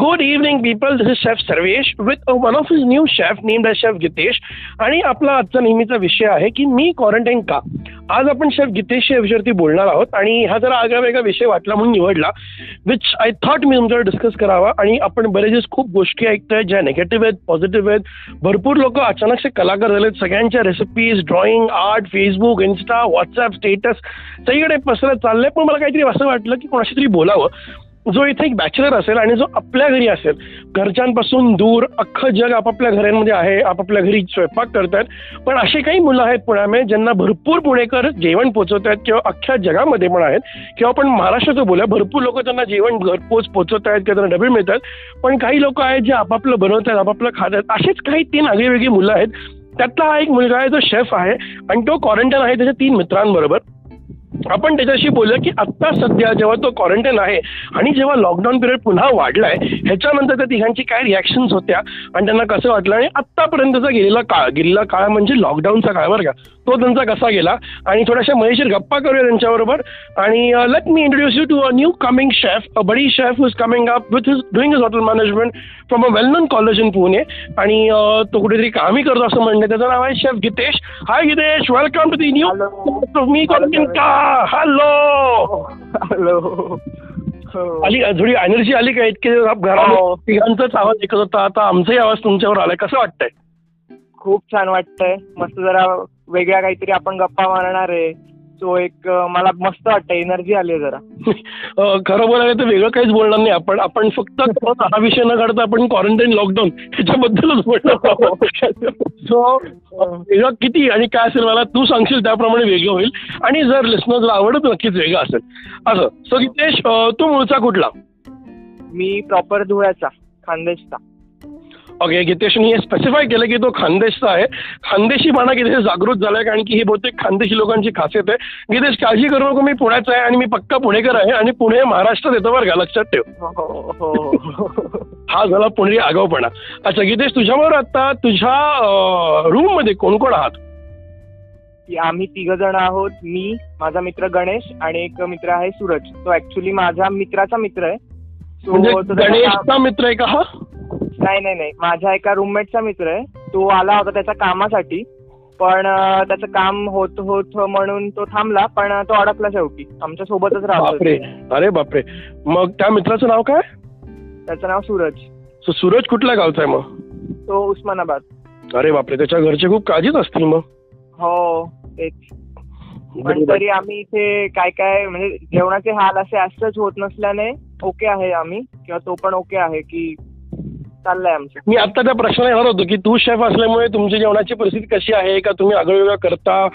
Good evening people this is chef Sarvesh with one of his new chef named named as आणि आपला आजचा नेहमीचा विषय आहे की मी क्वारंटाईन का? आज आपण शेफ गितेश या विषयावरती बोलणार आहोत आणि हा जरा आगळा वेगळा विषय वाटला म्हणून निवडला विच आय थॉट मी तुमच्यावर डिस्कस करावा आणि आपण बरेच दिवस खूप गोष्टी ऐकतोय ज्या नेगेटिव्ह आहेत पॉझिटिव्ह आहेत. भरपूर लोक अचानकसे कलाकार झालेत. सगळ्यांच्या recipes drawing art Facebook Insta WhatsApp status सगळीकडे पसरत चाललंय. पण मला काहीतरी असं वाटलं की कोणाशी तरी बोलावं. जो इथे एक बॅचलर असेल आणि जो आपल्या घरी असेल घरच्यांपासून दूर अख्खं जग आपापल्या घरांमध्ये आहे आपापल्या घरी स्वयंपाक करतात पण असे काही मुलं आहेत पुण्यामध्ये ज्यांना भरपूर पुणेकर जेवण पोचवत आहेत किंवा अख्ख्या जगामध्ये पण आहेत. किंवा आपण महाराष्ट्राचं बोलूया भरपूर लोक त्यांना जेवण घरपोच पोचवत आहेत किंवा त्यांना डबे मिळतात. पण काही लोक आहेत जे आपापलं बनवत आहेत आपापलं खात आहेत असेच काही तीन आगळी मुलं आहेत. त्यातला हा एक मुलगा आहे जो शेफ आहे. आणि तो क्वारंटाईन आहे त्याच्या तीन मित्रांबरोबर. आपण त्याच्याशी बोलूया की आत्ता सध्या जेव्हा तो क्वारंटाईन आहे आणि जेव्हा लॉकडाऊन पिरियड पुन्हा वाढलाय ह्याच्यानंतर त्या तिघांची काय रिॲक्शन्स होत्या आणि त्यांना कसं वाटलं? आणि आत्तापर्यंतचा गेलेला काळ गेलेला काळ म्हणजे लॉकडाऊनचा काळ बरं का. तो त्यांचा कसा गेला? आणि थोड्याशा मजेशीर गप्पा करूया त्यांच्याबरोबर. आणि let me introduce you to a new coming chef a buddy chef is coming up with his doing his hotel management from a well known college in Pune आणि तो कुठेतरी कामही करतो असं म्हणणं त्याचं नाव आहे chef Gitesh hi Gitesh welcome to the new me का हॅलो. हॅलो. आली थोडी एनर्जी आली का इतके घरात? तिघांचाच आवाज ऐकत होता. आता आमचाही आवाज तुमच्यावर आलाय. कसं वाटतंय? खूप छान वाटतंय. मस्त जरा वेगळ्या काहीतरी आपण गप्पा मारणार आहे. सो एक मला मस्त वाटतं एनर्जी आली जरा. खरं बोलायला तर वेगळं काहीच बोलणार नाही आपण. आपण फक्त हा विषय न काढता आपण क्वारंटाईन लॉकडाऊन ह्याच्याबद्दलच बोलणार सो वेगळं किती आणि काय असेल मला तू सांगशील त्याप्रमाणे वेगळं होईल. आणि जर लिस्नर आवडत नक्कीच वेगळं असेल. असं. सो गितेश तू मूळचा कुठला? मी प्रॉपर धुळ्याचा खानदेशचा. ओके गितेशनी हे स्पेसिफाय केलं की तो खानदेशचा आहे. खानदेशी म्हणा गितेश जागृत झालाय कारण की ही बहुतेक खानदेशी लोकांची खासियत आहे. गितेश काळजी करू नको मी पुण्याचा आहे आणि मी पक्का पुणेकर आहे आणि पुणे महाराष्ट्रात येतो बरं का लक्षात ठेव. हो, हो, हा. झाला पुणे आगाऊपणा. अच्छा गितेश तुझ्याबरोबर आता तुझ्या रूममध्ये कोण कोण आहात आम्ही तिघ जण आहोत मी माझा मित्र गणेश आणि एक मित्र आहे सूरज. तो ऍक्च्युली माझ्या मित्राचा मित्र आहे. म्हणजे गणेशचा मित्र आहे का हा? नाही नाही नाही. माझ्या एका रूममेटचा मित्र आहे. तो आला होता त्याच्या कामासाठी. पण त्याचं काम होत होत म्हणून तो थांबला. पण तो अडकला शेवटी. आमच्या सोबतच राहतो अरे बापरे. मग त्या मित्राचं नाव काय? त्याचं नाव सूरज. सूरज कुठल्या गावचा आहे मग? तो उस्मानाबाद. अरे बापरे. त्याच्या घरचे खूप काळजीच असतील मग. हो तेच. पण तरी आम्ही इथे काय काय म्हणजे जेवणाचे हाल असे असंच होत नसल्याने ओके आहे आम्ही. किंवा तो पण ओके आहे की चाललंय आमचं. मी आता त्या प्रश्न येणार होतो की तू शेफ असल्यामुळे तुमची जेवणाची परिस्थिती कशी आहे? का तुम्ही आगळं करता?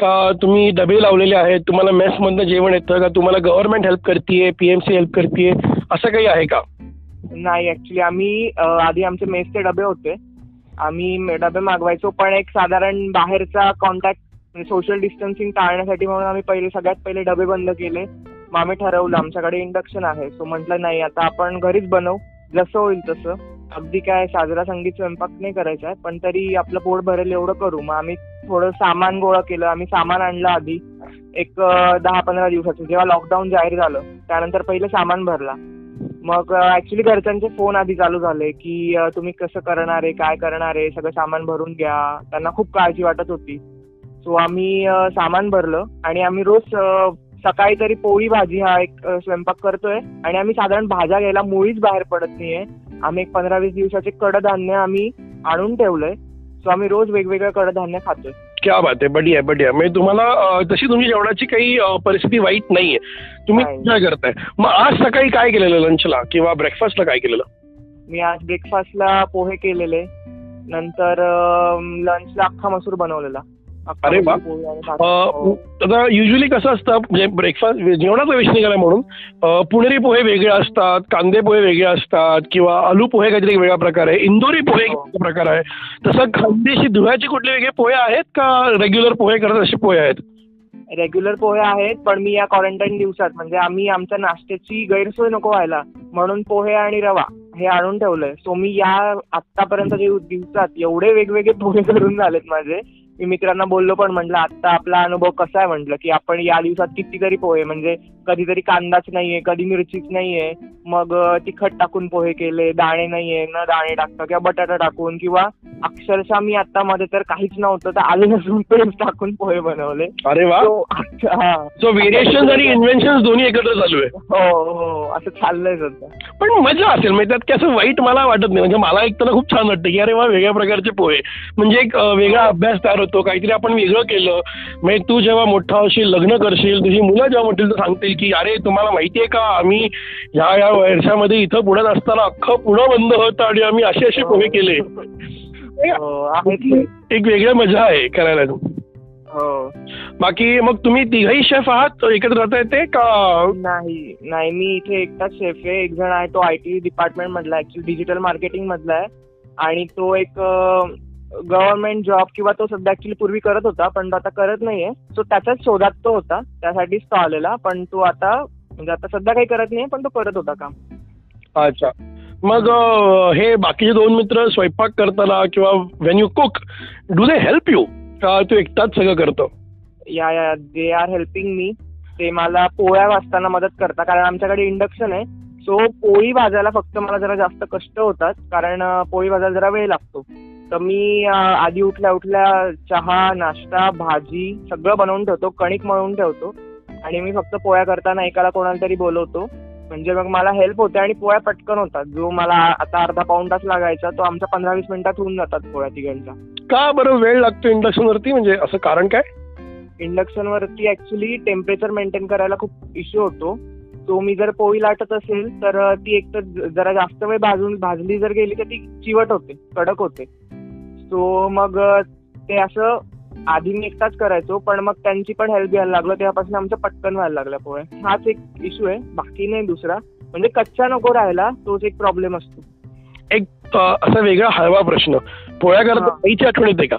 का तुम्ही डबे लावलेले आहेत? तुम्हाला मेसमधनं जेवण येतं? का तुम्हाला गव्हर्नमेंट हेल्प करते पीएमसी हेल्प करते असं काही आहे का? नाही ऍक्च्युली आम्ही आधी आमचे मेसचे डबे होते. आम्ही डबे मागवायचो पण एक साधारण बाहेरचा कॉन्टॅक्ट सोशल डिस्टन्सिंग टाळण्यासाठी म्हणून आम्ही पहिले सगळ्यात पहिले डबे बंद केले. मग आम्ही ठरवलं आमच्याकडे इंडक्शन आहे. सो म्हटलं नाही आता आपण घरीच बनवू. जसं होईल तसं. अगदी काय साजरा संगीत स्वयंपाक नाही करायचा आहे पण तरी आपलं पोट भरेल एवढं करू. मग आम्ही थोडं सामान गोळा केलं आम्ही सामान आणलं आधी. एक दहा पंधरा दिवसाचं जेव्हा लॉकडाऊन जाहीर झालं त्यानंतर पहिलं सामान भरला. मग ऍक्च्युली घरच्यांचे फोन आधी चालू झाले की तुम्ही कसं करणार आहे काय करणार आहे सगळं सामान भरून घ्या. त्यांना खूप काळजी वाटत होती. सो आम्ही सामान भरलं आणि आम्ही रोज सकाळी तरी पोळी भाजी हा एक स्वयंपाक करतोय. आणि आम्ही साधारण भाज्या घ्यायला मुळीच बाहेर पडत नाहीये. आम्ही एक पंधरा वीस दिवसाचे कडधान्य आम्ही आणून ठेवलंय. सो आम्ही रोज वेगवेगळं कडधान्य खातोय. क्या बात आहे बढिया बढिया. म्हणजे तुम्हाला तशी तुमची जेवणाची काही परिस्थिती वाईट नाहीये. तुम्ही काय करताय? मग आज सकाळी काय केलेलं लंचला किंवा ब्रेकफास्टला काय केलेलं? मी आज ब्रेकफास्टला पोहे केलेले. नंतर लंचला अख्खा मसूर बनवलेला. अरे वा. आता युजली कसं असतं म्हणजे ब्रेकफास्ट जेवणाचा विषय निघाला म्हणून पुणेरी पोहे वेगळे असतात कांदे पोहे वेगळे असतात किंवा आलू पोहे काहीतरी वेगळा प्रकार आहे इंदोरी पोहे हो. प्रकार आहे. तसं खानदेशी धुळ्याचे कुठले वेगळे पोहे आहेत का रेग्युलर पोहे करत असे पोहे आहेत? रेग्युलर पोहे आहेत पण मी या क्वारंटाईन दिवसात म्हणजे आम्ही आमच्या नाश्त्याची गैरसोय नको व्हायला म्हणून पोहे आणि रवा हे आणून ठेवलंय. सो मी या आतापर्यंत दिवसात एवढे वेगवेगळे पोहे करून झालेत माझे मी मित्रांना बोललो पण म्हटलं आता आपला अनुभव कसा आहे? म्हटलं की आपण या दिवसात कितीतरी पोहे म्हणजे कधीतरी कांदाच नाहीये कधी मिरचीच नाहीये. मग तिखट टाकून पोहे केले दाणे नाहीये न दाणे टाकता किंवा बटाटा टाकून किंवा अक्षरशः मी आता मध्ये तर काहीच नव्हतं तर आले लसूण पेस्ट टाकून पोहे बनवले. अरे वा. So, हा. सो व्हेरिएशन आणि इन्व्हेन्शन दोन्ही एकत्र चालू आहे. हो हो असं चाललंय सध्या. पण मजा असेल म्हणजे त्यात कसं वाईट मला वाटत नाही. म्हणजे मला ऐकताना खूप छान वाटतं की अरे वा वेगळ्या प्रकारचे पोहे. म्हणजे एक वेगळा अभ्यास तयार होतो. काहीतरी आपण वेगळं केलं. म्हणजे तू जेव्हा मोठा होशील लग्न करशील तुझी मुलं जेव्हा मोठील तर सांगतील की अरे तुम्हाला माहितीये का आम्ही ह्या या वर्षामध्ये इथं पुण्यात असताना अख्खं पुणं बंद होतं आणि आम्ही असे असे पोहे केले. हो. एक वेगळी मजा आहे करायला. हो. बाकी मग तुम्ही तिघही शेफ आहात? एकत्र राहता येते का? नाही नाही मी इथे एकटाच शेफ आहे. एक जण आहे तो आय टी डिपार्टमेंट मधला ऍक्च्युली डिजिटल मार्केटिंग मधला आहे. आणि तो एक गव्हर्नमेंट जॉब किंवा तो सध्या ऍक्च्युली पूर्वी करत होता पण तो आता करत नाहीये. सो त्याच्याच शोधात तो होता. त्यासाठीच तो आलेला पण तो आता म्हणजे आता सध्या काही करत नाही पण तो करत होता काम. अच्छा. मग हे बाकीचे दोन मित्र स्वयंपाक करताना किंवा when you cook do they help you का तू एकटाच सगळं करतो? या या दे आर हेल्पिंग मी ते मला पोळ्या वाजताना मदत करतात. कारण आमच्याकडे इंडक्शन आहे. सो पोळी भाजायला फक्त मला जरा जास्त कष्ट होतात. कारण पोळी भाजायला जरा वेळ लागतो. तर मी आधी उठल्या उठल्या चहा नाश्ता भाजी सगळं बनवून ठेवतो कणिक मळून ठेवतो. आणि मी फक्त पोळ्या करताना एकाला कोणाला तरी बोलवतो. म्हणजे मग मला हेल्प होते आणि पोळ्या पटकन होतात. जो मला आता अर्धा पाऊण तास लागायचा तो आमच्या पंधरा वीस मिनिटात होऊन जातात पोळ्या तिघांच्या का बरं वेळ लागतो इंडक्शन वरती? म्हणजे असं कारण काय? इंडक्शनवरती ऍक्च्युली टेम्परेचर मेंटेन करायला खूप इश्यू होतो. तो मी जर पोळी लाटत असेल तर ती एक तर जरा जास्त वेळ भाजून भाजली जर गेली तर ती चिवट होते कडक होते. सो मग ते असं आधी मी एकटाच करायचो पण मग त्यांची पण हेल्प घ्यायला लागलो. तेव्हापासून आमच्या पटकन व्हायला लागल्या पोळ्या हाच एक इश्यू आहे. बाकी नाही दुसरा. म्हणजे कच्चा नको राहायला तोच एक प्रॉब्लेम असतो. एक असा वेगळा हळवा प्रश्न. पोळ्या करता. आईची आठवण येते का?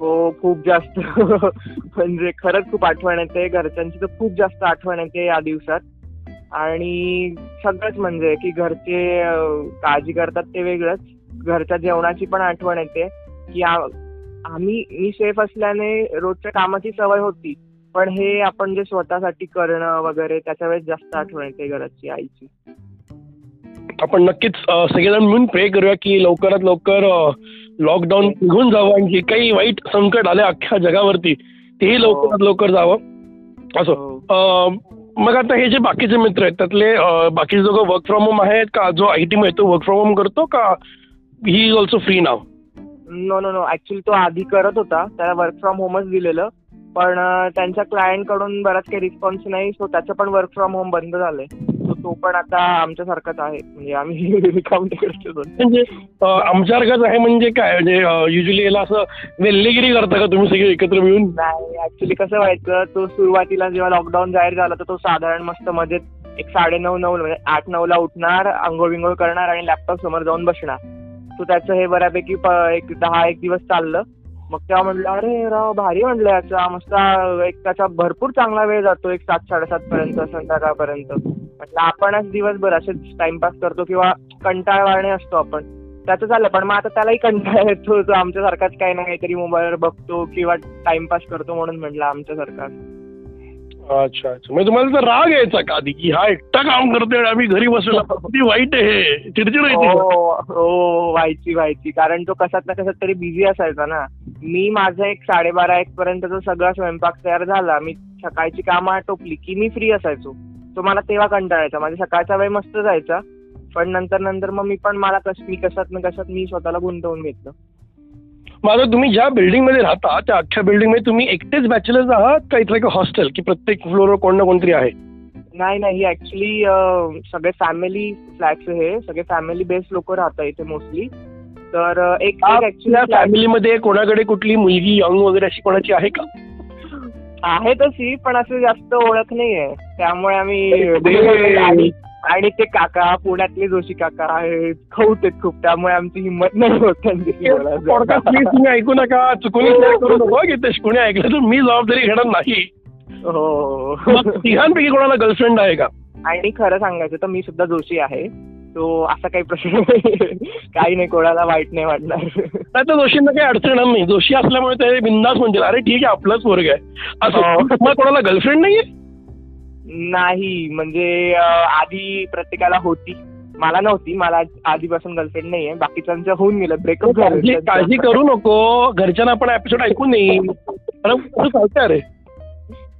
हो खूप जास्त. म्हणजे खरंच खूप आठवण येते. घरच्यांची तर खूप जास्त आठवण येते या दिवसात. आणि सगळंच म्हणजे की घरचे काळजी करतात ते वेगळंच. घरच्या जेवणाची पण आठवण येते की आ- आम्ही मी सेफ असल्याने रोजच्या कामाची सवय होती. पण हे आपण जे स्वतःसाठी करणं वगैरे त्याच्या वेळेस जास्त आठवण येते घराची आईची. आपण नक्कीच सगळेजण मिळून प्रे करूया की लवकरात लवकर लॉकडाऊन निघून जावं आणि जे काही वाईट संकट आले अख्ख्या जगावरती तेही लवकरात लवकर जावं. असं हो. मग आता हे जे बाकीचे मित्र आहेत त्यातले बाकीचे दोघं वर्क फ्रॉम होम आहेत का? जो आय टी मध्ये तो वर्क फ्रॉम होम करतो का? He is also free now no no no actually तो आधी करत होता. त्याला वर्क फ्रॉम होमच दिलेलं. पण त्यांच्या क्लायंटकडून बराच काही रिस्पॉन्स नाही. सो त्याचं पण वर्क फ्रॉम होम बंद झालंय. सो तो पण आता आमच्यासारखाच आहे. म्हणजे आम्ही. म्हणजे आमच्यासारखंच आहे म्हणजे काय? म्हणजे युजली याला असं वेल्लेगिरी करता का तुम्ही सगळे एकत्र मिळून? नाही ऍक्च्युली कसं व्हायचं? तो सुरुवातीला जेव्हा लॉकडाऊन जाहीर झाला तर तो साधारण मस्त मजेत एक साडे नऊ नऊ म्हणजे आठ नऊला उठणार आंघोळ विंघोळ करणार आणि लॅपटॉप समोर जाऊन बसणार. तो त्याचं हे बऱ्यापैकी एक दहा एक दिवस चाललं. मग तेव्हा म्हटलं अरे राव भारी म्हणलं याचा. मस्त एक त्याचा भरपूर चांगला वेळ जातो एक सात साडेसात पर्यंत संध्याकाळपर्यंत. म्हटलं आपणच दिवसभर असेच टाइमपास करतो किंवा कंटाळवाणे असतो आपण. त्याचं चाललं पण मग आता त्यालाही कंटाळा येतो. आमच्यासारखाच काही ना काहीतरी मोबाईलवर बघतो किंवा टाइमपास करतो म्हणून म्हटलं आमच्यासारखा. अच्छा अच्छा. म्हणजे तुम्हाला तर राग यायचा का आधी की हा एकटा काम करतोय आणि आम्ही घरी बसलो? किती वाईट आहे हे. चिडचिड का? हो हो व्हायची व्हायची. कारण तो कसात ना कसात तरी बिझी असायचा ना. मी माझं एक साडेबारा एक पर्यंत जो सगळा स्वयंपाक तयार झाला. मी सकाळची कामं आटोपली की मी फ्री असायचो. तो मला तेव्हा कंटाळायचा. माझा सकाळचा वेळ मस्त जायचा. पण नंतर नंतर मग मी पण मला कस मी कशात ना कशात मी स्वतःला गुंतवून घेतलं. आता तुम्ही ज्या बिल्डिंगमध्ये राहता त्या अख्ख्या बिल्डिंगमध्ये तुम्ही एकटेच बॅचलर्स आहात का इथलं एक हॉस्टेल की प्रत्येक फ्लोअरवर कोण ना कोणतरी आहे? नाही नाही ऍक्च्युली सगळे फॅमिली फ्लॅट्स हे सगळे फॅमिली बेस्ड लोक राहतात इथे मोस्टली तर एक फॅमिलीमध्ये कोणाकडे कुठली मुलगी यंग वगैरे अशी कोणाची आहे का? आहे तशी पण असं जास्त ओळख नाहीये. त्यामुळे आम्ही. आणि ते काका पुण्यातले जोशी काका आहेत खौत आहेत खूप त्यामुळे आमची हिंमत नाही होत. प्लीज तुम्ही ऐकू नका. चुकून करू नका. ते कोणी ऐकलं तर मी जबाबदारी घेणार नाही. हो. तिघांपैकी कोणाला गर्लफ्रेंड आहे का? आणि खरं सांगायचं तर मी सुद्धा जोशी आहे. तो असा काही प्रश्न नाही. काही नाही कोणाला वाईट नाही वाटणार. नाही तर दोषींना काही अडचण नाही. दोषी असल्यामुळे ते बिंदास म्हणतील अरे ठीक आहे आपलाच वर्ग आहे. हो. असं मग कोणाला गर्लफ्रेंड नाहीये? नाही म्हणजे आधी प्रत्येकाला होती. मला नव्हती मला आधीपासून गर्लफ्रेंड नाहीये. बाकीच्यांचं होऊन गेलं. ब्रेकअप काळजी काळजी करू नको. घरच्यांना आपण एपिसोड ऐकू नये.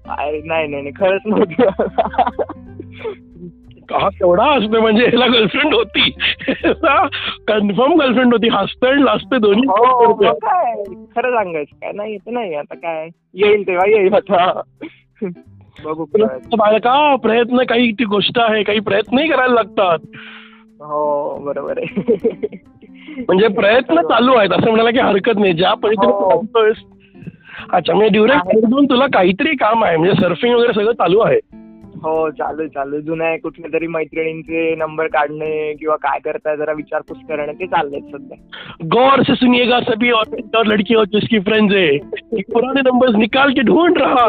अरे नाही नाही नाही. खरंच नव्हती. तेवढा असतो म्हणजे ह्याला गर्लफ्रेंड होती. कन्फर्म गर्लफ्रेंड होती. हसतं आणि लाजते दोन्ही. हो खरं सांगायचं काय? नाही येत नाही आता काय? येईल तेव्हा येईल आता. बघू. बालका प्रयत्न काही ती गोष्ट आहे काही प्रयत्नही करायला लागतात. हो बरोबर आहे. म्हणजे प्रयत्न चालू आहेत असं म्हणायला काही हरकत नाही. ज्या पद्धतीने हो. अच्छा म्हणजे ड्युरेक्ट. तुला काहीतरी काम आहे. म्हणजे सर्फिंग वगैरे सगळं चालू आहे. हो चालू चालू. जुन्या कुठल्या तरी मैत्रिणींचे नंबर काढणे किंवा काय करताय जरा विचारपूस करणे ते चाललंय सध्या. गौर से सुनिएगा सभी और और लड़की और जिसकी फ्रेंड्स है। कि पुराने नंबर्स निकाल के ढूंढ रहा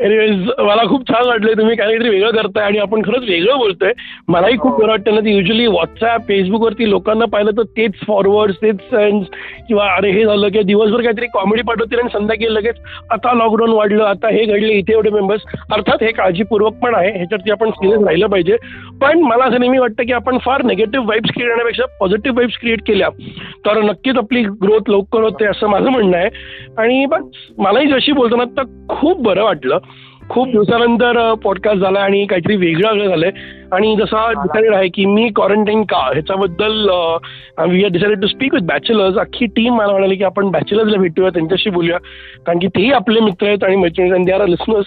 एनिवेज मला खूप छान वाटलंय. तुम्ही काहीतरी वेगळं करताय आणि आपण खरंच वेगळं बोलतोय. मलाही खूप बरं वाटतं ना ते युजली व्हॉट्सअप फेसबुकवरती लोकांना पाहिलं तर तेच फॉरवर्ड तेच सेन्स किंवा अरे हे झालं किंवा दिवसभर काहीतरी कॉमेडी पाठवतील आणि संध्याकाळी लगेच आता लॉकडाऊन वाढलं आता हे घडले इथे एवढे मेंबर्स अर्थात हे काळजीपूर्वक पण आहे ह्याच्यावरती आपण सिरियस राहिलं पाहिजे. पण मला असं नेहमी वाटतं की आपण फार निगेटिव्ह वाईब्स क्रिएट करण्यापेक्षा पॉझिटिव्ह वाईब्स क्रिएट केल्या तर नक्कीच आपली ग्रोथ लवकर होते असं माझं म्हणणं आहे. आणि बस मलाही जशी बोलताना तर खूप बरं वाटलं. खूप दिवसानंतर पॉडकास्ट झाला आणि काहीतरी वेगळं वेगळं झालंय. आणि जसा डिसाइडेड आहे की मी क्वारंटाईन का? ह्याच्याबद्दल we are decided to speak with bachelors अख्खी टीम मला म्हणाली की आपण बॅचलर्सला भेटूया त्यांच्याशी बोलूया. कारण की तेही आपले मित्र आहेत आणि मैत्रिणी आणि दे आर लिसनर्स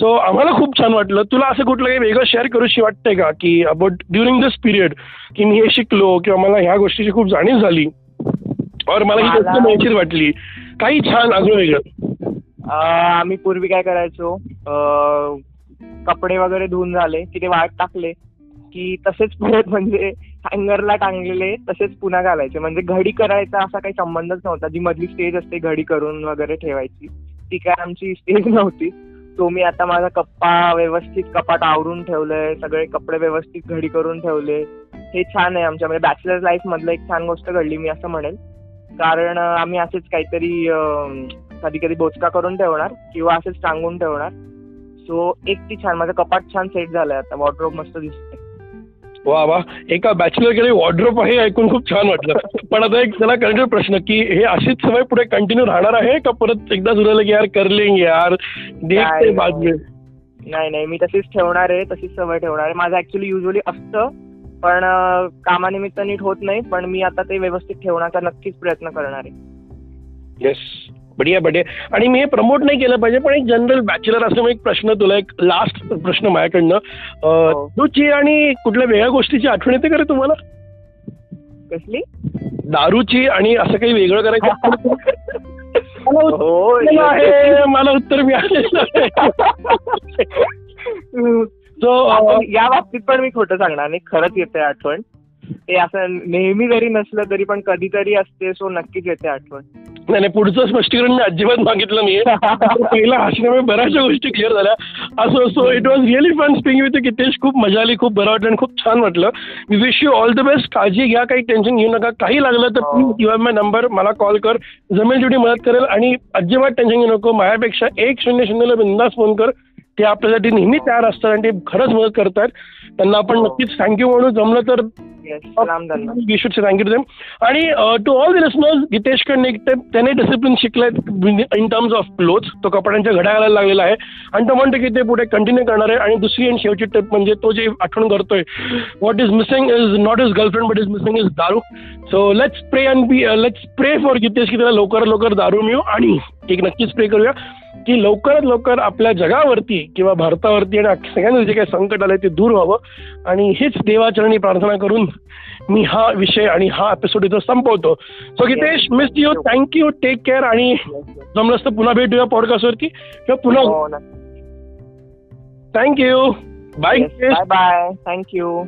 सो आम्हाला खूप छान वाटलं. तुला असं कुठलं काही वेगळं शेअर करूशी वाटतंय का? की अबाउट ड्युरिंग दिस पिरियड की मी हे शिकलो किंवा मला ह्या गोष्टीची खूप जाणीव झाली. और मला ही गोष्ट माहिती वाटली. काही छान अजून वेगळं. आम्ही पूर्वी काय करायचो? कपडे वगैरे धुवून झाले की ते वाळत टाकले की तसेच परत म्हणजे हँगरला टांगलेले तसेच पुन्हा घालायचे. म्हणजे घडी करायचा असा काही संबंधच नव्हता. जी मधली स्टेज असते घडी करून वगैरे ठेवायची ती काय आमची स्टेज नव्हती. तो मी आता माझा कप्पा व्यवस्थित कपाट आवरून ठेवलंय सगळे कपडे व्यवस्थित घडी करून ठेवले. हे छान आहे आमच्या म्हणजे बॅचलर लाईफ मधलं एक छान गोष्ट घडली मी असं म्हणेल. कारण आम्ही असेच काहीतरी कधी कधी बोचका करून ठेवणार किंवा असेच टांगून ठेवणार. सो एक ती छान माझं कपाट छान सेट झालंय आता. वॉर्ड्रोब मस्त दिसतंय. वा वा. एका बॅचलरकडे वॉर्ड्रोप आहे हे ऐकून खूप छान वाटलं. पण आता एक त्याला कळणार प्रश्न की हे अशीच सवय पुढे कंटिन्यू राहणार आहे का परत एकदा सुरू की यार कर लेंगे यार देखते नाही, बाद में नाही नाही. मी तशीच ठेवणार आहे तशीच सवय ठेवणार आहे. माझं ऍक्च्युली युजली असतं पण कामानिमित्त नीट होत नाही पण मी आता ते व्यवस्थित ठेवण्याचा नक्कीच प्रयत्न करणार आहे. येस बढिया बढिया. आणि मी हे प्रमोट नाही केलं पाहिजे पण एक जनरल बॅचलर असं एक प्रश्न तुला एक लास्ट प्रश्न माझ्याकडनं. हो. दारूची आणि कुठल्या वेगळ्या गोष्टीची आठवण येते का रे तुम्हाला? कसली? दारूची आणि असं काही वेगळं करायचं? मला उत्तर हो मिळालेलं सो आपण या बाबतीत पण मी खोटं सांगणार नाही. खरंच येते आठवण. ते असं नेहमी जरी नसलं तरी पण कधीतरी असते सो नक्कीच येते आठवण. नाही नाही पुढचं स्पष्टीकरण मी अजिबात मागितलं नाहीये. पहिला हसण्यामुळे बऱ्याचशा गोष्टी क्लिअर झाल्या. असो so it was really fun speaking with Gitesh खूप मजा आली खूप बरं वाटलं आणि खूप छान वाटलं. मी wish you all the best काळजी घ्या काही टेन्शन घेऊ नका. काही लागलं तर. Please you have my number मला कॉल कर. जमेल जेवढी मदत करेल आणि अजिबात टेन्शन घेऊ नको. माझ्यापेक्षा एक शून्य शून्यला बिंदास फोन कर. ते आपल्यासाठी नेहमी तयार असतात आणि ते खरंच मदत करतात. त्यांना आपण हो. नक्कीच थँक्यू म्हणू. जमलं तर we should say thank you to them आणि टू ऑल द लिसनर्स गितेशकडनं एक त्याने डिसिप्लिन शिकलाय इन टर्म्स ऑफ क्लोथ तो कपड्यांच्या घड्या घालायला लागलेला आहे आणि तो म्हणतो की ते पुढे कंटिन्यू करणार आहे आणि दुसरी आणि शेवटची टिप म्हणजे तो जे आठवण करतोय what is missing is not is girlfriend but is missing is daru so let's pray and be let's pray for Gitesh की त्याला लवकर लवकर दारू मिळू आणि एक नक्कीच प्रे करूया की लवकरात लवकर आपल्या जगावरती किंवा भारतावरती आणि सगळ्यांना जे काही संकट आलंय ते दूर व्हावं. आणि हेच देवाचरणी प्रार्थना करून मी हा विषय आणि हा एपिसोड इथं संपवतो. So Gitesh miss you thank you take care आणि जमलंच तर पुन्हा भेटूया पॉडकास्टवरती किंवा पुन्हा thank you bye bye bye thank you